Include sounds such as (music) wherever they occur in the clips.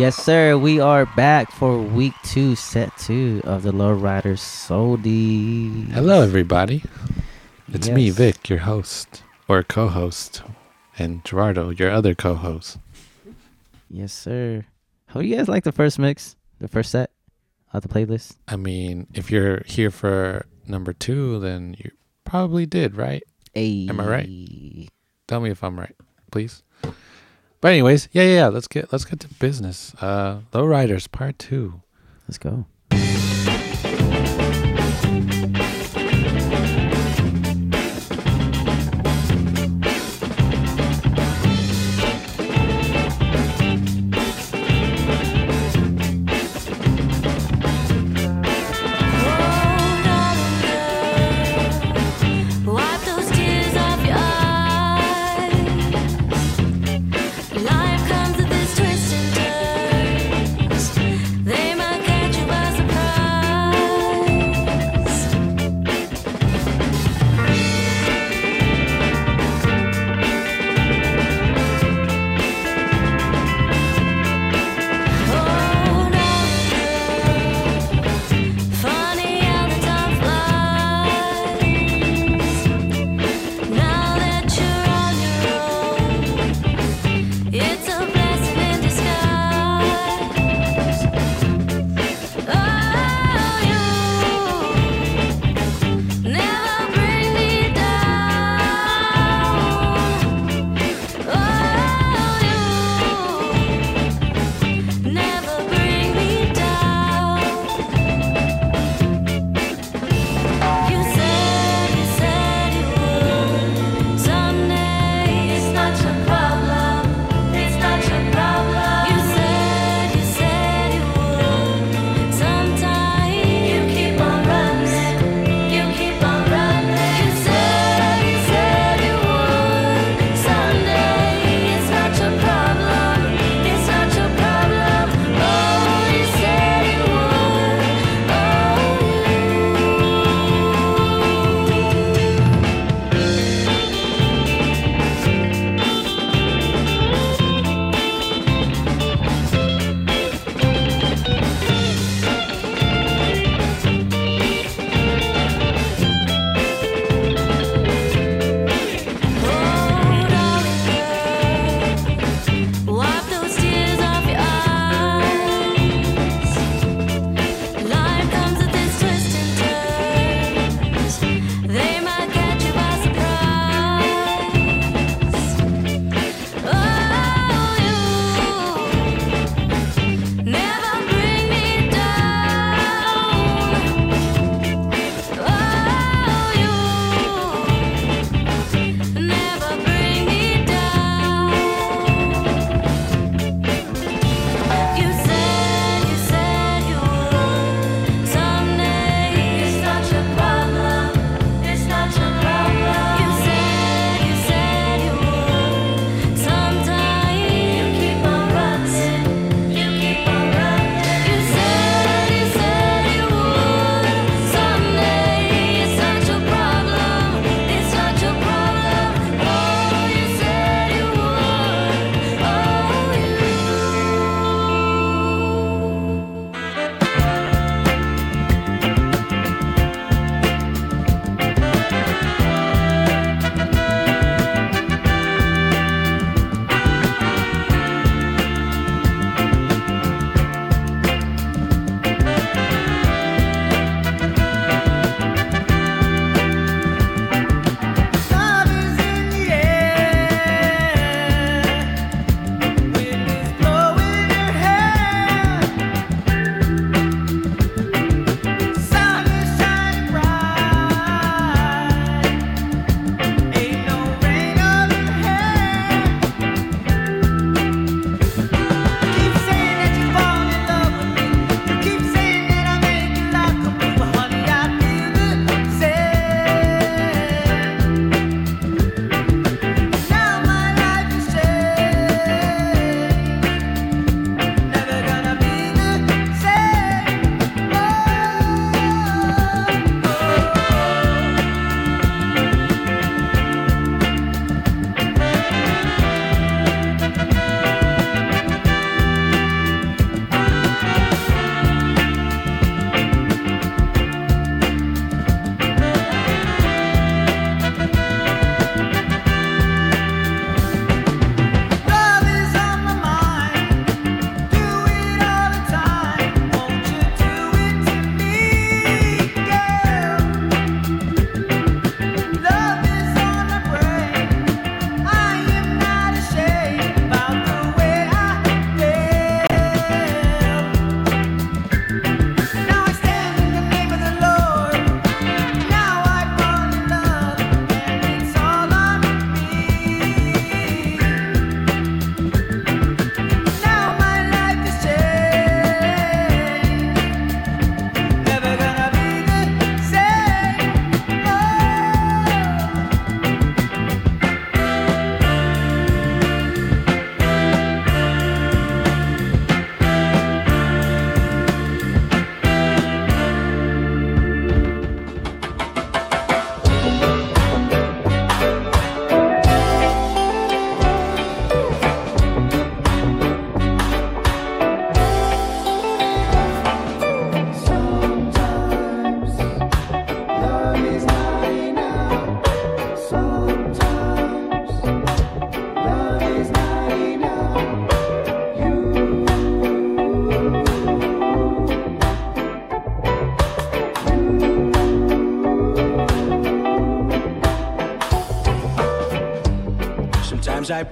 Yes, sir. We are back for week two, set two of the Low Riders Soldi. Hello, everybody. It's me, Vic, your host or co-host, and Gerardo, your other co-host. Yes, sir. How do you guys like the first mix, the first set of the playlist? I mean, if you're here for number two, then you probably did, right? Hey. Am I right? Tell me if I'm right, please. But anyways, yeah, yeah, yeah. Let's get let's get to business. Uh, Low Riders Part Two. Let's go.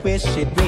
Wish it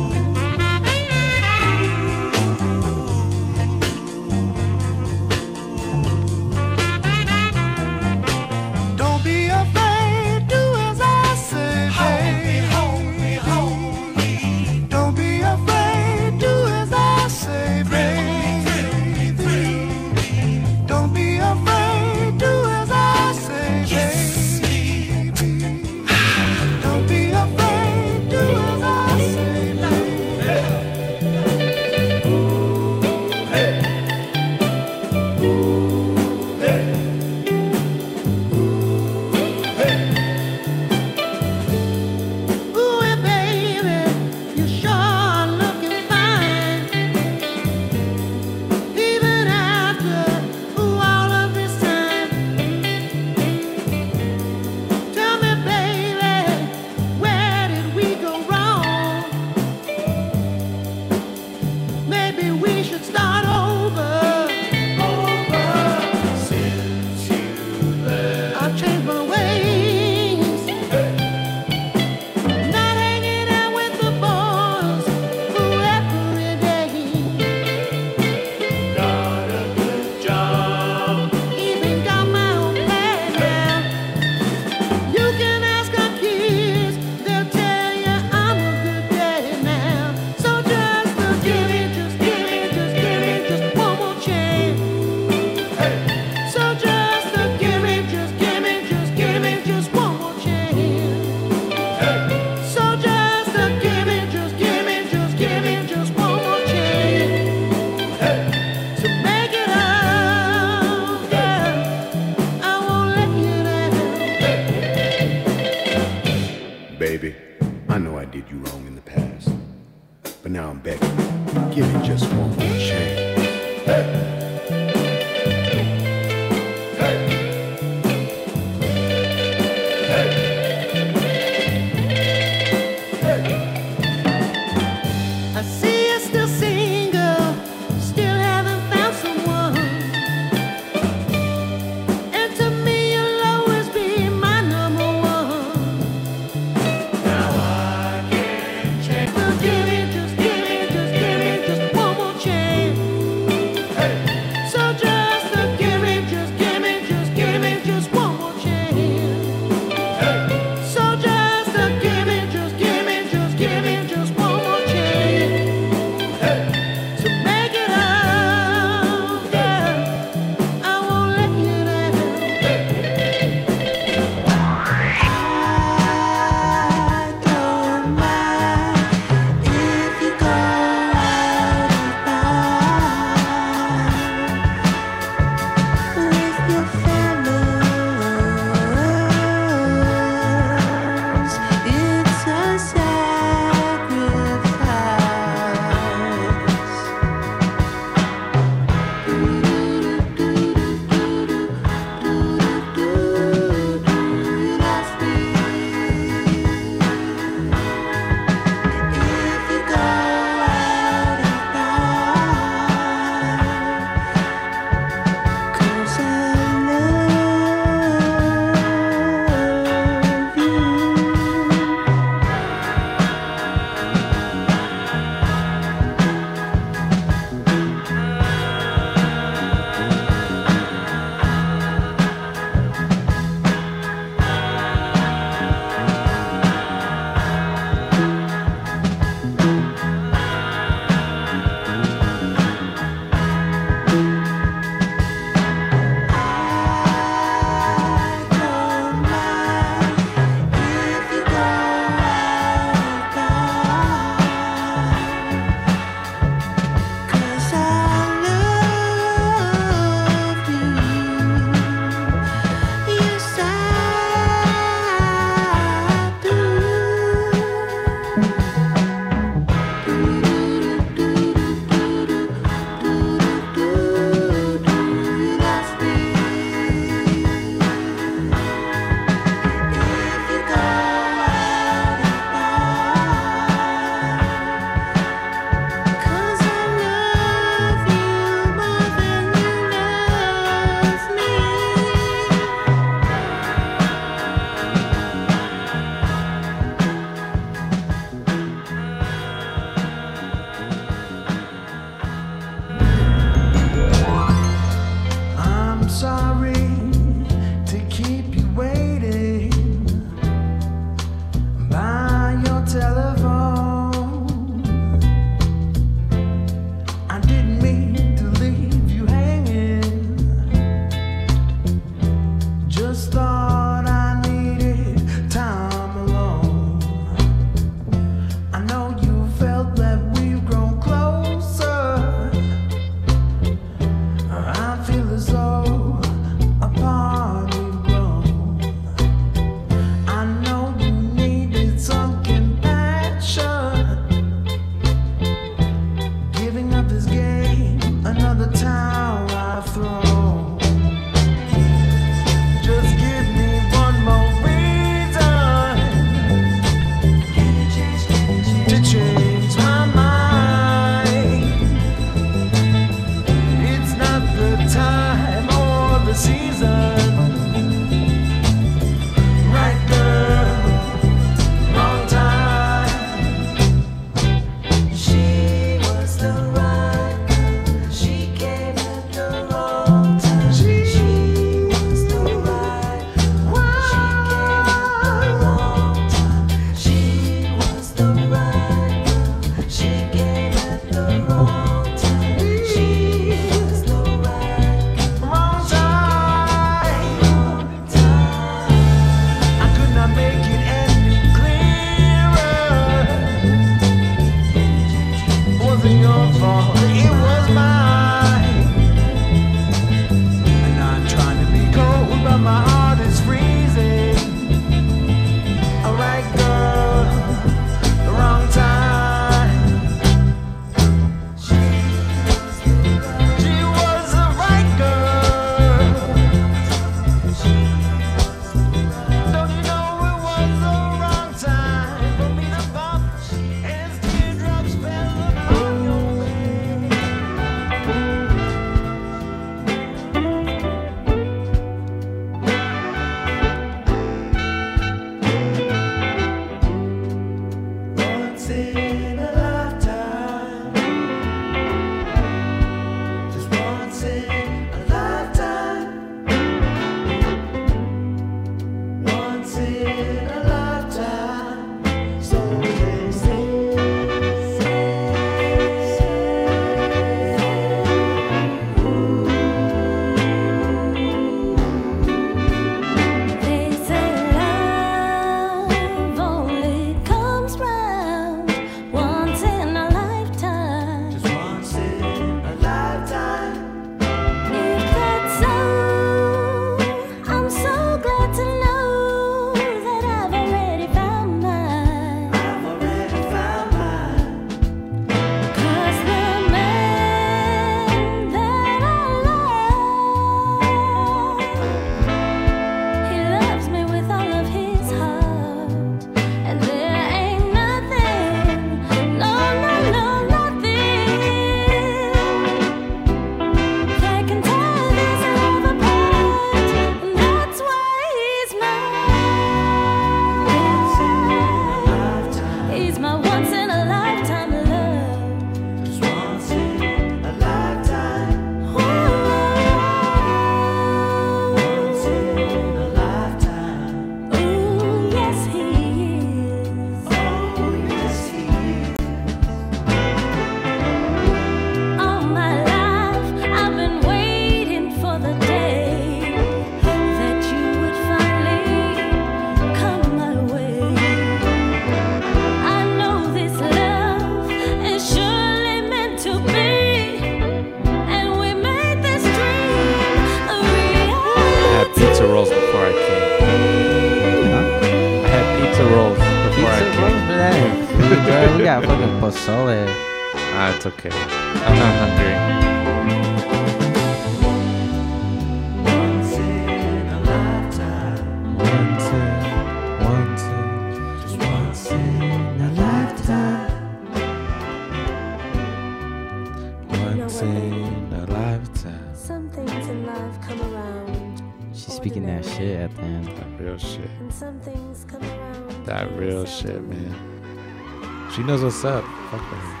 She's that shit at the end. That real shit. And some things come around. That real shit, man. She knows what's up. Fuck with her.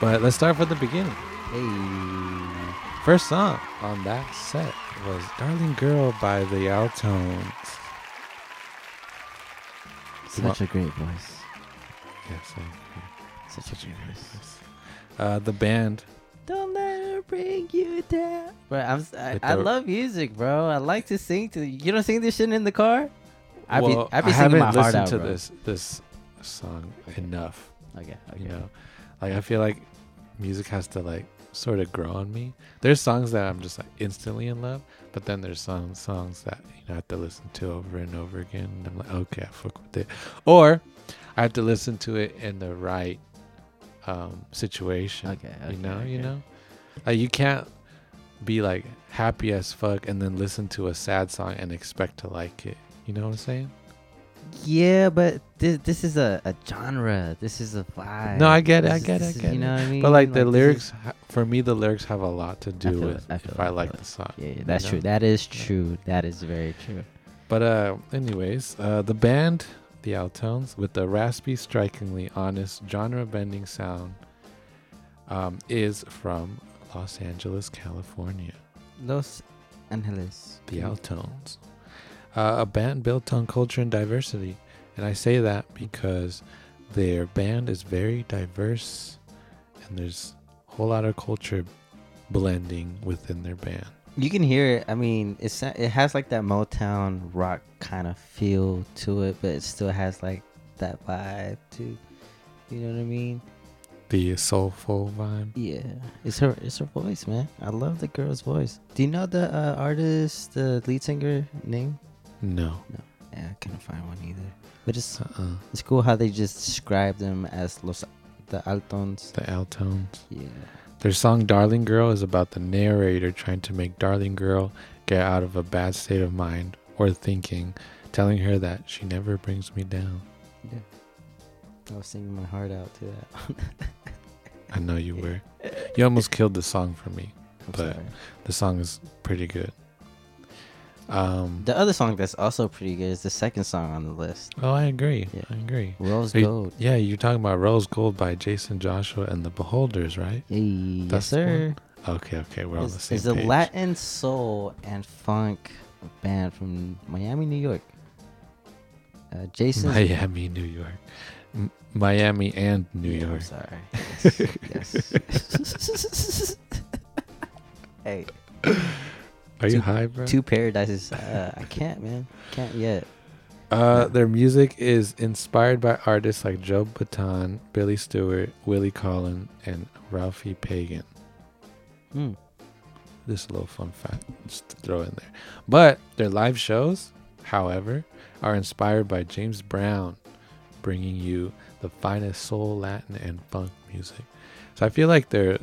But let's start from the beginning. Hey. First song on that set was Darling Girl by the Altons. Such a great voice. Yes, I agree. Such a great voice. Uh, the band, Don't let her bring you down. Bro, I'm, I, I love music, bro. I like to sing to. You don't sing this shit in the car? I well, be, I be I singing haven't my heart listened out, to bro. this this song enough. Okay, okay. You know, like I feel like music has to like sort of grow on me. There's songs that I'm just like instantly in love, but then there's some songs that you know I have to listen to over and over again, and I'm like, okay, I fuck with it, or I have to listen to it in the right um, situation. Okay, okay, you know, you know, like you can't be like happy as fuck and then listen to a sad song and expect to like it. You know what I'm saying? Yeah, but this this is a, a genre. This is a vibe. No, I get it, I This is- get it, I is- get You it. know what I mean? But like the this is- lyrics, ha- for me, the lyrics have a lot to do it, with I if it, I I like the song. Yeah, yeah, you that's know? true. That is true. That is very true. But uh, anyways, uh, the band, the Altons, with the raspy, strikingly honest, genre-bending sound, um, is from Los Angeles, California. Los Angeles. The Altons, uh, a band built on culture and diversity, and I say that because their band is very diverse, and there's a whole lot of culture blending within their band. You can hear it. I mean, it's it has like that Motown rock kind of feel to it, but it still has like that vibe too. You know what I mean? The soulful vibe. Yeah, it's her. It's her voice, man. I love the girl's voice. Do you know the uh, artist, the lead singer name? No. No. Yeah, I couldn't find one either. But it's Uh-uh. it's cool how they just describe them as los the Altons. The Altons. Yeah. Their song Darling Girl is about the narrator trying to make Darling Girl get out of a bad state of mind or thinking, telling her that she never brings me down. Yeah. I was singing my heart out to that. (laughs) I know you were. You almost killed the song for me. I'm But- sorry. The song is pretty good. Um, The other song that's also pretty good is the second song on the list. oh, I agree. Yeah. I agree. Rose Are you- Gold. Yeah, you're talking about Rose Gold by Jason Joshua and the Beholders, right? Hey, yes, That's the one? sir. Okay, okay, we're on the It's, same it's a page. Latin soul and funk band from Miami, New York. Uh, Jason. Miami, New York. M- Miami and New Yeah, I'm York. sorry. (laughs) Yes. yes. (laughs) hey, Are you high, bro? two paradises. Uh, I can't, man. Can't yet. Uh, their music is inspired by artists like Joe Bataan, Billy Stewart, Willie Colón, and Ralfi Pagán. Hmm. A little fun fact, just to throw in there. But their live shows, however, are inspired by James Brown, bringing you the finest soul, Latin, and funk music. So I feel like their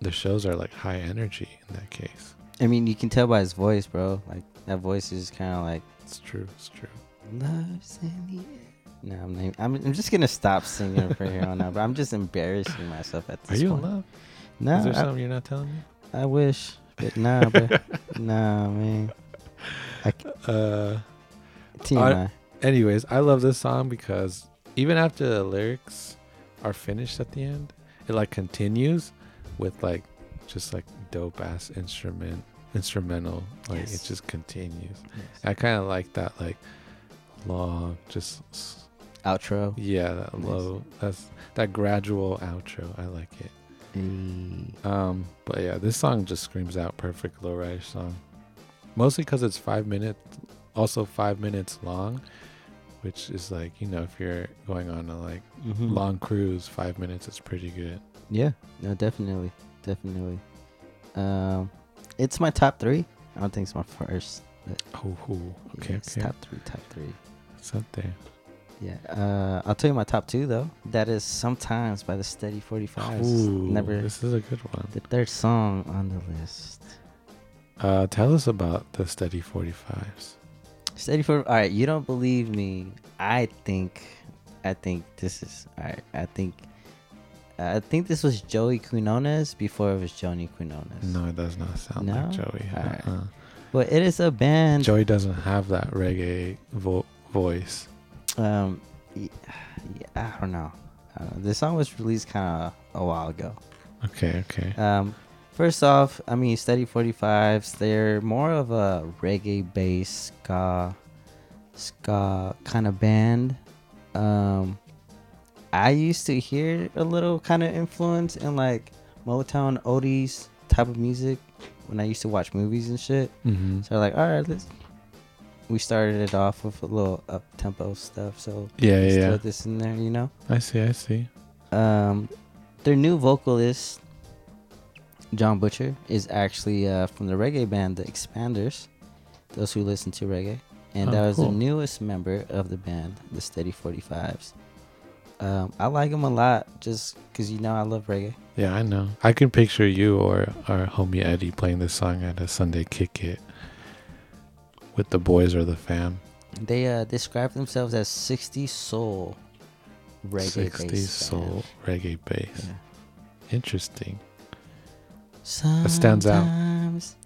the shows are like high energy in that case. I mean, you can tell by his voice, bro. Like that voice is kind of like It's true. It's true. love's in the air. No, I'm, not, I'm I'm just gonna stop singing from here on out. But I'm just embarrassing myself at this. Are you point. in love? No, Is there I, something you're not telling me? I wish, but nah, but (laughs) nah, man. Uh. TMI. anyways, I love this song because even after the lyrics are finished at the end, it like continues with like just like dope ass instrument instrumental. Like it just continues. Yes. I kind of like that like long just Outro. yeah that Nice. low that's that gradual outro. I like it. Hey. Um, but yeah, this song just screams out perfect lowrider song. Mostly because it's five minutes, also five minutes long, which is like you know if you're going on a like Mhm. long cruise, five minutes is pretty good. Yeah. No, definitely, definitely. Um, it's my top three. I don't think it's my first. But Oh, oh, yeah, okay, it's okay, top three, top three. it's up there. Yeah. Uh, I'll tell you my top two though. That is sometimes by the Steady Forty Fives. Ooh, Never this is a good one. the third song on the list. Uh, tell us about the Steady 45s. Steady for all right. You don't believe me? I think, I think this is all right. I think, I think this was Joey Quinones before it was Joni Quinones. No, it does not sound like Joey. Alright. Uh-uh. but it is a band. Joey doesn't have that reggae vo- voice. Um, yeah, I don't know. I. This song was released kind of a while ago. Okay, okay. Um, first off, I mean, Steady 45s, they're more of a reggae based ska, ska kind of band. Um, I used to hear a little kind of influence in like Motown, oldies type of music when I used to watch movies and shit. Mm-hmm. So like, all right, let's. We started it off with a little up tempo stuff, so Yeah, yeah, yeah. throw this in there, you know. I see, I see. Um, their new vocalist, John Butcher, is actually uh, from the reggae band The Expanders. Those who listen to reggae, and Oh, that was cool. the newest member of the band, the Steady Forty Fives. Um, I like him a lot, just because you know I love reggae. Yeah, I know. I can picture you or our homie Eddie playing this song at a Sunday kick it with the boys or the fam. They uh, describe themselves as 60 soul reggae 60s based soul reggae bass. band. Interesting. Yeah. stands out. Sometimes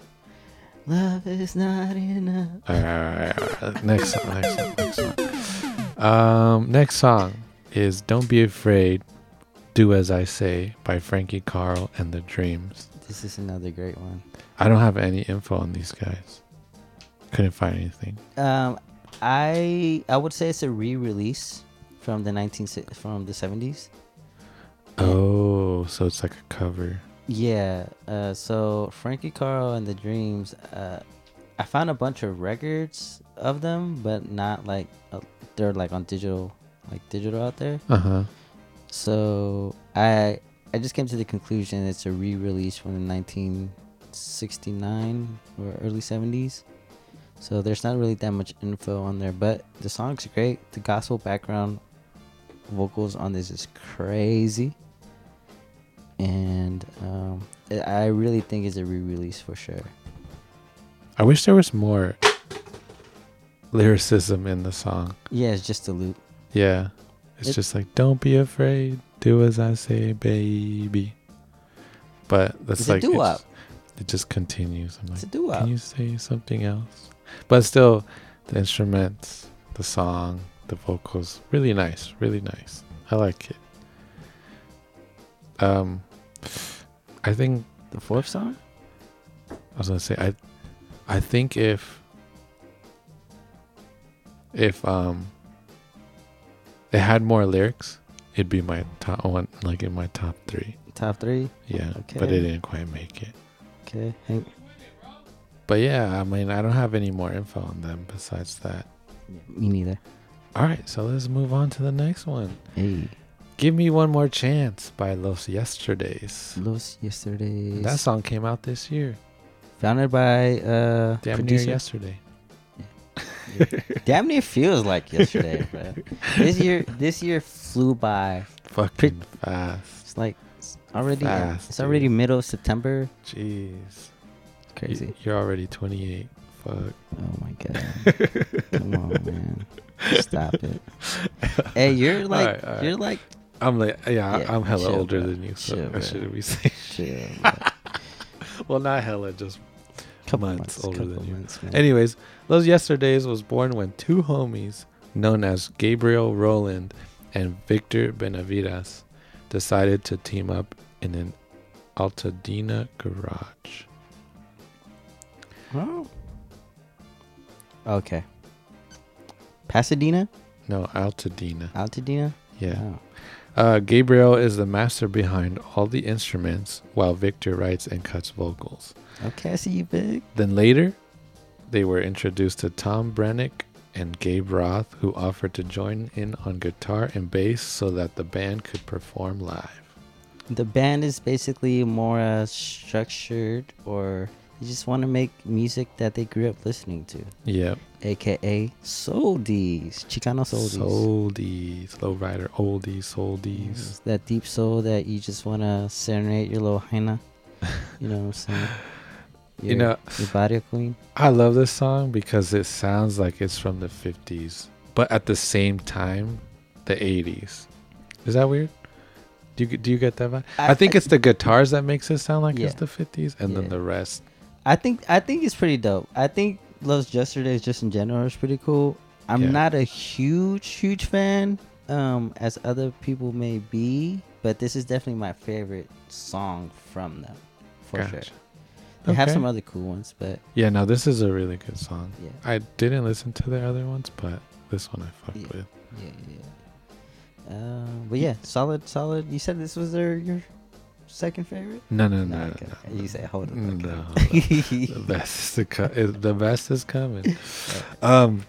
Love is not enough. All right, all right, all right. Next song, next song, next song. Um, next song is "Don't Be Afraid, Do As I Say" by Frankie Karl and the Dreams. This is another great one. I don't have any info on these guys. Couldn't find anything. Um, I I would say it's a re-release from the 19 from the 70s. Oh, so it's like a cover. Yeah. Uh, so Frankie Karl and the Dreams. Uh, I found a bunch of records of them, but not like uh, they're like on digital, like digital out there. Uh huh. So I I just came to the conclusion it's a re-release from the 1969 or early 70s. So there's not really that much info on there, but the song's great. The gospel background vocals on this is crazy, and um, I- I really think it's a re-release for sure. I wish there was more lyricism in the song. Yeah, it's just a loop. Yeah. It's It- just like, don't be afraid, do as I say, baby. But that's It's a like, it doo-wop. just, it just continues. I'm It's a like, doo-wop. can you say something else? But still, the instruments, the song, the vocals, really nice, really nice. I like it. Um, I think The fourth song? I was gonna say I I think if if um it had more lyrics, it'd be my top one like in my top three. Top three? Yeah. okay. But it didn't quite make it. Okay. Hank. But yeah, I mean I don't have any more info on them besides that. Me neither. Alright, so let's move on to the next one. Hey. Give Me One More Chance by Los Yesterdays. Los Yesterdays. That song came out this year. Founded by uh Damn producer. near yesterday. (laughs) Damn near feels like yesterday, (laughs) bro. This year this year flew by. Fucking fast. It's like it's already uh, Fast, it's already dude. middle of September. Jeez. It's crazy. You're already 28. Fuck. Oh my god. (laughs) Come on, man. Stop it. Hey, you're like Alright, alright. you're like I'm like, yeah, Yeah, I'm hella chill, older bro. than you, so Chill, I shouldn't be saying. chill. Well, not hella, just. Couple Months months, older couple than you. months. Anyways, Los Yesterdays was born when two homies, known as Gabriel Roland and Victor Benavides, decided to team up in an Altadena garage. Oh. Okay. Pasadena? No, Altadena. Altadena? Yeah. Oh. Uh, Gabriel is the master behind all the instruments, while Victor writes and cuts vocals. Okay, I see you big. Then later, they were introduced to Tom Brenneck and Gabe Roth, who offered to join in on guitar and bass so that the band could perform live. The band is basically more uh, structured or They just want to make music that they grew up listening to, Yep. aka soldies, Chicano soldies. Soldies, low rider, oldies, soldies. It's that deep soul that you just want to serenade your little hyena. You know what I'm saying? (laughs) You know- your barrio queen. I love this song because it sounds like it's from the 50s, but at the same time, the 80s. Is that weird? Do you do you get that vibe? I, think it's the guitars that makes it sound like it's the 50s, and Yeah. then the rest. I think I think it's pretty dope. I think Los Yesterdays just in general is pretty cool. I'm Yeah. not a huge huge fan, um, as other people may be, but this is definitely my favorite song from them, for sure. Gotcha. They have some other cool ones, but Yeah, no, this is a really good song. yeah, I didn't listen to the other ones, but this one I fucked Yeah. with. yeah, yeah. Uh, but yeah, solid, solid. You said this was their your second favorite? No, no, no, No, okay, no. You said hold on. No, (laughs) the best is co- the best is coming. Um,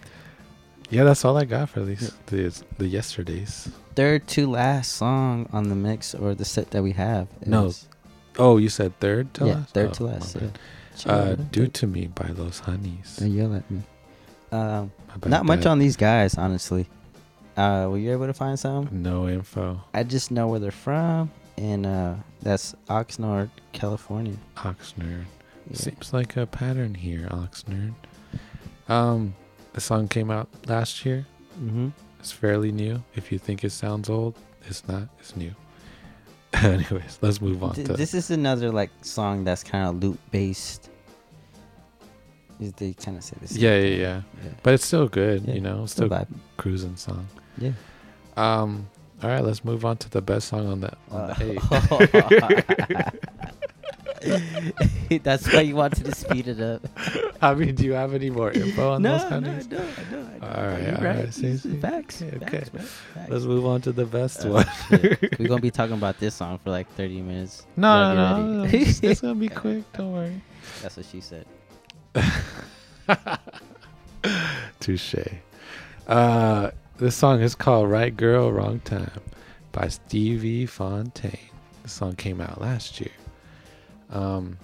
yeah, that's all I got for these the the yesterdays. Third to last song on the mix or the set that we have. No, Oh, you said third to yeah, last. third Oh, to last. Yeah. Uh. "Do to Me" by Los Honeys. Don't yell at me. Um, not much bad. on these guys, honestly. Uh, were you able to find some? No info. I just know where they're from, and uh, that's Oxnard, California. Oxnard. Yeah. Seems like a pattern here, Oxnard. Um, the song came out last year. Mm-hmm. It's fairly new. If you think it sounds old, it's not. It's new. (laughs) Anyways, let's move on Th- to this is another like song that's kind of loop based. Is They kind of say this. yeah, yeah, yeah. But it's still good, Yeah, you know. Still Still cruising song. Yeah. Um. All right, let's move on to the best song on the on the eight. (laughs) that's why you wanted to speed it up. (laughs) I mean, do you have any more info on no, those (laughs) no, kind I of? don't, I don't, I don't. All right, all right, see, see. Facts. Okay, facts, man, facts. Let's move on to the best Uh, one. We're gonna be talking about this song for like 30 minutes. No, no, no. It's, it's gonna be quick. Don't worry. That's what she said. Touche. Uh, this song is called "Right Girl, Wrong Time" by Stevie Fontaine. The song came out last year. Um,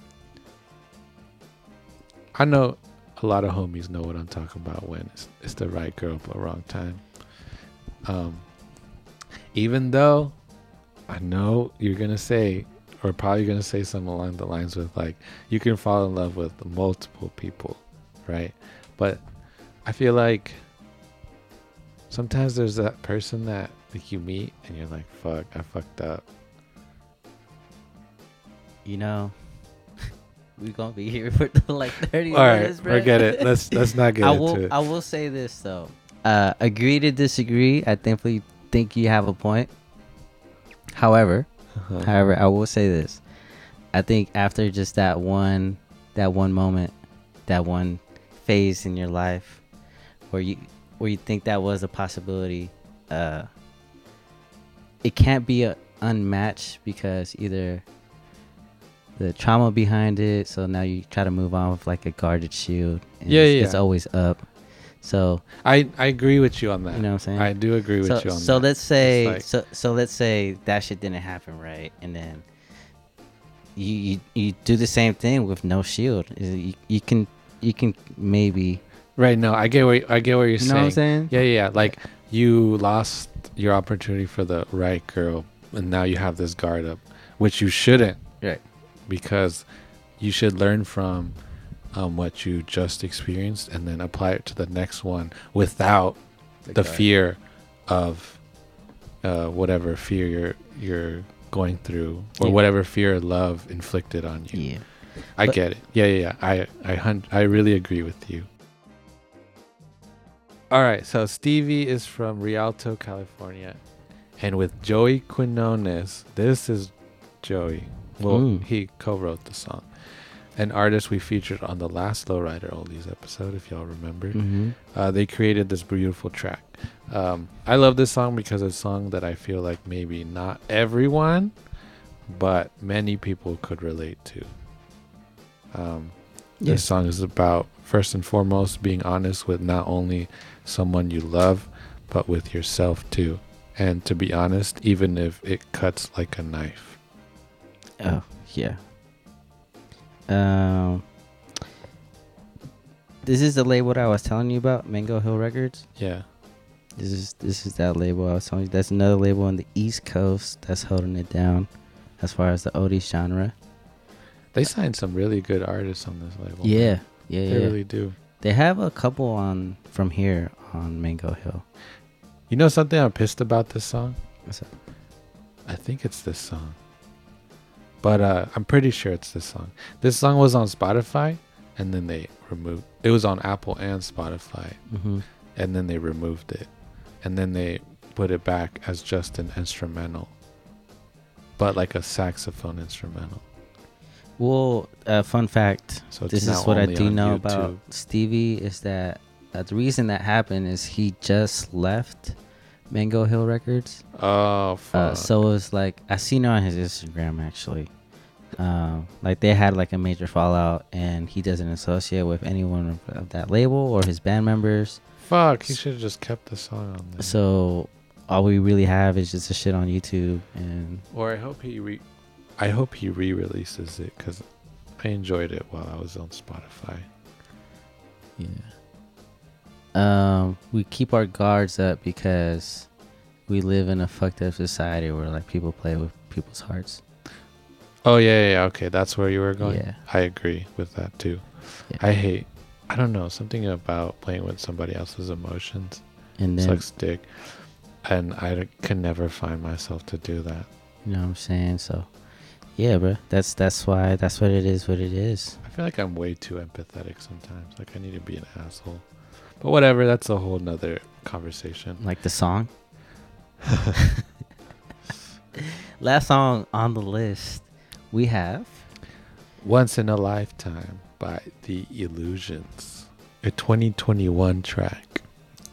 I know a lot of homies know what I'm talking about when it's, it's the right girl but wrong time. Um, even though I know you're gonna say, or probably gonna say something along the lines with like, you can fall in love with multiple people, right? But I feel like sometimes there's that person that like you meet and you're like, fuck, I fucked up. You know, (laughs) we gonna be here for like 30 All right, minutes, bro. forget it. Let's (laughs) let's not get I into will. it. I will say this though. Uh, agree to disagree. I definitely think you have a point. However, Uh-huh. however, I will say this. I think after just that one, that one moment, that one phase in your life, where you where you think that was a possibility, uh, it can't be a unmatched because either the trauma behind it. So now you try to move on with like a guarded shield. and Yeah, it's, yeah, it's always up. So I I agree with you on that. you know what I'm saying. I do agree with so, you on so that. let's say like- so so let's say that shit didn't happen right and then you you, you do the same thing with no shield you, you can you can maybe right. No, I get what I get what you're you know saying. what I'm saying Yeah, yeah, yeah. Like you lost your opportunity for the right girl, and now you have this guard up, which you shouldn't. Right. Because you should learn from um, what you just experienced and then apply it to the next one without the guard. fear of uh, whatever fear you're you're going through or Yeah. whatever fear love inflicted on you. yeah I But- get it. Yeah, yeah, yeah. I I hun- I really agree with you. All right, so Stevie is from Rialto, California, and with Joey Quinones. This is Joey. Well, he co-wrote the song. An artist we featured on the last Lowrider Oldies episode, if y'all remember. mm-hmm. Uh, they created this beautiful track. Um, I love this song because it's a song that I feel like maybe not everyone, but many people could relate to. Um, Yeah. This song is about, first and foremost, being honest with not only someone you love, but with yourself too. And to be honest, even if it cuts like a knife. oh yeah um this is the label that I was telling you about, Mango Hill Records. Yeah. This is this is that label I was telling you. That's another label on the East Coast that's holding it down, as far as the oldies genre. They signed some really good artists on this label. Yeah, yeah, They yeah. really do. They have a couple on from here on Mango Hill. You know something I'm pissed about this song? What's up? I think it's this song. But uh, I'm pretty sure it's this song. This song was on Spotify and then they removed it was on Apple and Spotify Mm-hmm. and then they removed it. And then they put it back as just an instrumental. But like a saxophone instrumental. Well, uh, fun fact. So this is what I do know YouTube. about Stevie is that uh, the reason that happened is he just left Mango Hill Records. Oh fuck. Uh, so it's like I seen it on his Instagram actually. Um, like they had like a major fallout, and he doesn't associate with anyone of, of that label or his band members. fuck, he should have just kept the song on there. So all we really have is just a shit on YouTube, and Or I hope he re I hope he re-releases it cuz I enjoyed it while I was on Spotify. yeah. Um, we keep our guards up because we live in a fucked up society where like people play with people's hearts. Oh yeah, yeah, yeah, okay, that's where you were going. Yeah. I agree with that too. Yeah. I hate I don't know, something about playing with somebody else's emotions And then sucks dick. And I can never find myself to do that. you know what I'm saying. So, yeah, bro. That's that's why that's what it is. What it is. I feel like I'm way too empathetic sometimes. Like I need to be an asshole. But whatever, that's a whole nother conversation. Like the song. (laughs) Last song on the list, we have Once in a Lifetime by The Illusions. A 2021 track.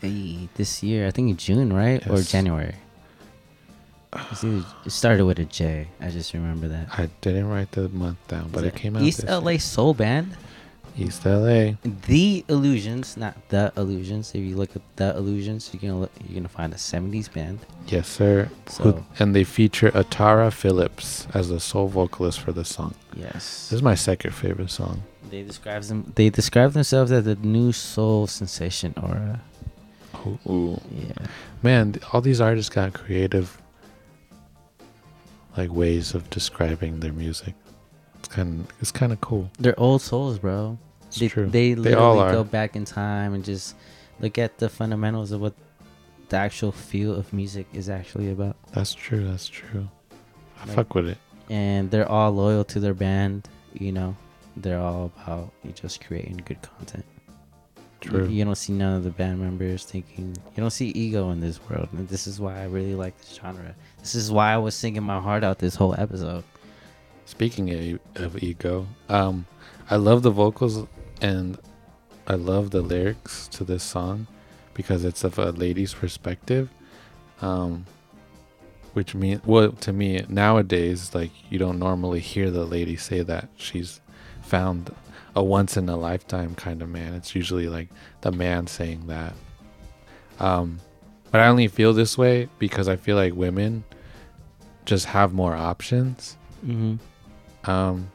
hey, this year. I think in June, right, or January. It started with a J. I just remember that. I didn't write the month down, but Is it came out East this LA year. Soul Band. East LA. The Illusions, not the Illusions. If you look at the Illusions, you're gonna look, you're gonna find a '70s band. Yes, sir. So- Who- and they feature Atara Phillips as the sole vocalist for the song. Yes. This is my second favorite song. They describe them. They describe themselves as the new soul sensation aura. Ooh. Yeah. Man, all these artists got creative like ways of describing their music. It's kind of it's kind of cool. They're old souls, bro. It's they, true. They They all literally are. go back in time and just look at the fundamentals of what the actual feel of music is actually about. That's true. That's true. I Like- fuck with it. And they're all loyal to their band. You know, they're all about just creating good content. You- True. You, don't see none of the band members thinking. You don't see ego in this world, and this is why I really like this genre. This is why I was singing my heart out this whole episode. Speaking of, of ego, um, I love the vocals and I love the lyrics to this song because it's of a lady's perspective. Um, which mean well to me nowadays, like you don't normally hear the lady say that she's found a once in a lifetime kind of man. It's usually like the man saying that. Um, but I only feel this way because I feel like women just have more options Mm-hmm. um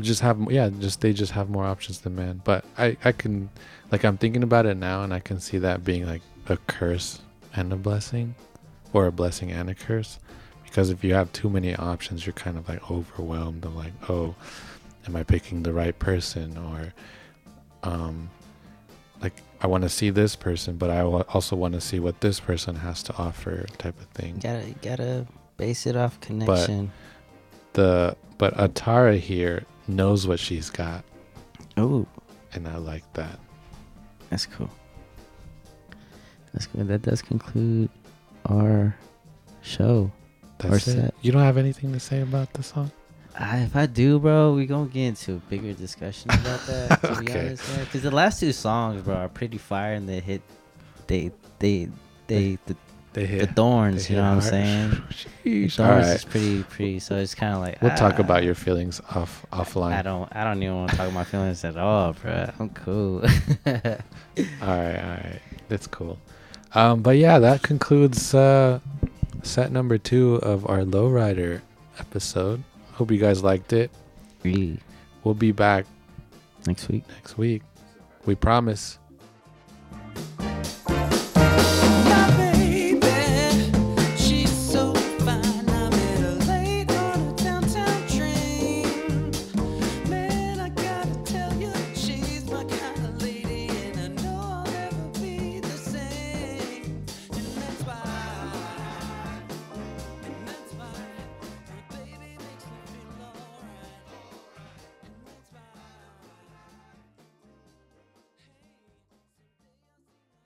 just have yeah just they just have more options than men but i i can like i'm thinking about it now and i can see that being like a curse and a blessing or a blessing and a curse because if you have too many options you're kind of like overwhelmed of like oh am i picking the right person or um like i want to see this person but i also want to see what this person has to offer type of thing Gotta gotta base it off connection. But the but Atara here knows what she's got, oh, and I like that. that's cool. That's good. That does conclude our show. That's Or it. set. You don't have anything to say about the song? I, if I do, bro, we gonna get into a bigger discussion about that. To (laughs) be Okay. honest, because the last two songs, bro, are pretty fire and they hit, they they they the, They the thorns. they You know hit what I'm hard. saying? (laughs) The Sheesh. All thorns right. is pretty pretty. So it's kind of like We'll talk ah, about your feelings off offline. I don't I don't even want to talk about my feelings at all, bro. I'm cool. (laughs) All right, all right. That's cool. Um, but yeah, that concludes uh, set number two of our lowrider episode. Hope you guys liked it. We'll be back next week. next week. We promise.